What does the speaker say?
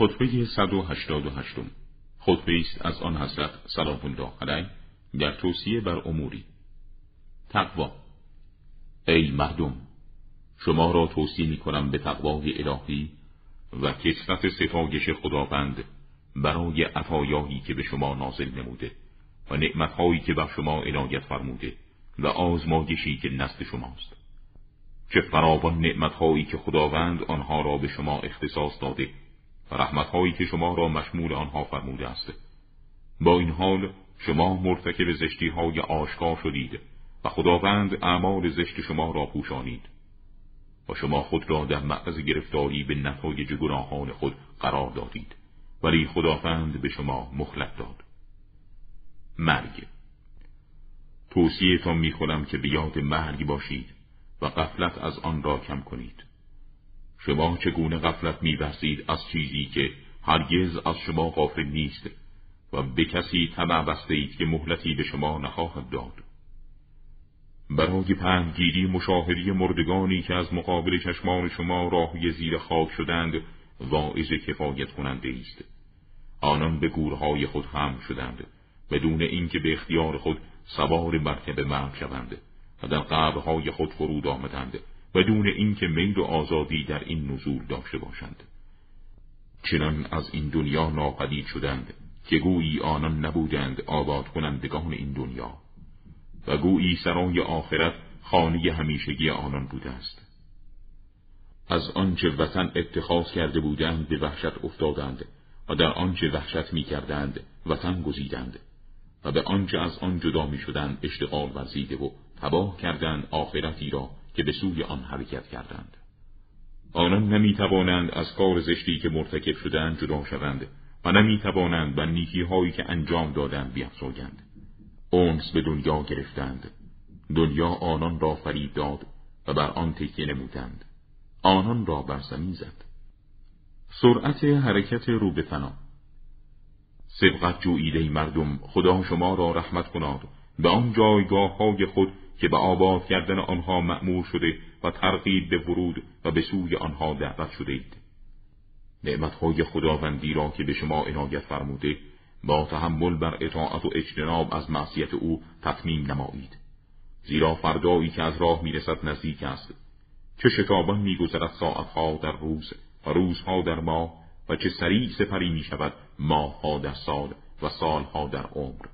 خطبه 188 خطبه است از آن حضرت سلام الله علیه در توصیه بر اموری. تقوا. ای مردم شما را توصیه می کنم به تقوای الهی و کسرت ستایش خداوند برای عطایایی که به شما نازل نموده و نعمتهایی که بر شما عنایت فرموده و آزمایشی که نزد شماست. چه فراوان نعمتهایی که خداوند آنها را به شما اختصاص داده و رحمتهایی که شما را مشمول آنها فرموده است. با این حال شما مرتکب زشتی های آشکار شدید و خداوند اعمال زشت شما را پوشانید. و شما خود را در معرض گرفتاری به نتایج گناهان خود قرار دادید. ولی خداوند به شما مخلت داد. مرگ. توصیهتان می‌کنم که به یاد مرگ باشید و قفلت از آن را کم کنید. شما چگونه غفلت میبرسید از چیزی که هرگز از شما غافل نیست و به کسی طمع بسته اید که مهلتی به شما نخواهد داد. برای پندگیری مشاهدی مردگانی که از مقابل چشمان شما راهی زیر خاک شدند واعظ کفایت کننده است. آنان به گورهای خود هم شدند بدون اینکه به اختیار خود سوار مرکب مرگ شوند و در قبرهای خود فرود آمدند. بدون اینکه میل و آزادی در این نزول داشته باشند. چنان از این دنیا ناپدید شدند که گویی آنان نبودند آباد کنندگان این دنیا و گویی سرای آخرت خانه همیشگی آنان بوده است. از آنچه وطن اتخاذ کرده بودند به وحشت افتادند و در آنچه وحشت می کردند وطن گزیدند و به آنچه از آن جدا می شدند اشتغال ورزیده و تباه کردند آخرتی را که به سوی آن حرکت کردند. آنان نمی توانند از کار زشتی که مرتکب شدند جدا شوند و نمی توانند به نیکی هایی که انجام دادند بیافزایند اونس به دنیا گرفتند. دنیا آنان را فریب داد و بر آن تکیه نمودند. آنان را بر زمین زد. سرعت حرکت رو به فنا. سبقت جویده مردم خدا شما را رحمت کناد. به آن جایگاه های خود که به آباد کردن آنها مأمور شده و ترغیب به ورود و به سوی آنها دعوت شده اید. نعمتهای خداوندی را که به شما عنایت فرموده با تحمل بر اطاعت و اجتناب از معصیت او تطمیم نمایید. زیرا فردایی که از راه می‌رسد نزدیک است. چه شتابان میگذرد ساعتها در روز و روزها در ماه و چه سریع سپری می شود ماهها در سال و سالها در عمر.